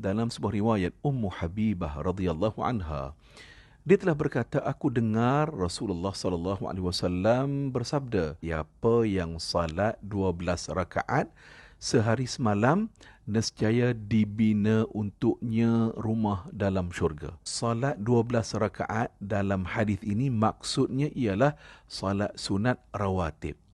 dalam sebuah riwayat Ummu Habibah radhiyallahu anha dia telah berkata aku dengar Rasulullah sallallahu alaihi wasallam bersabda siapa yang salat 12 rakaat sehari semalam nescaya dibina untuknya rumah dalam syurga. Salat 12 rakaat dalam hadis ini maksudnya ialah salat sunat rawatib.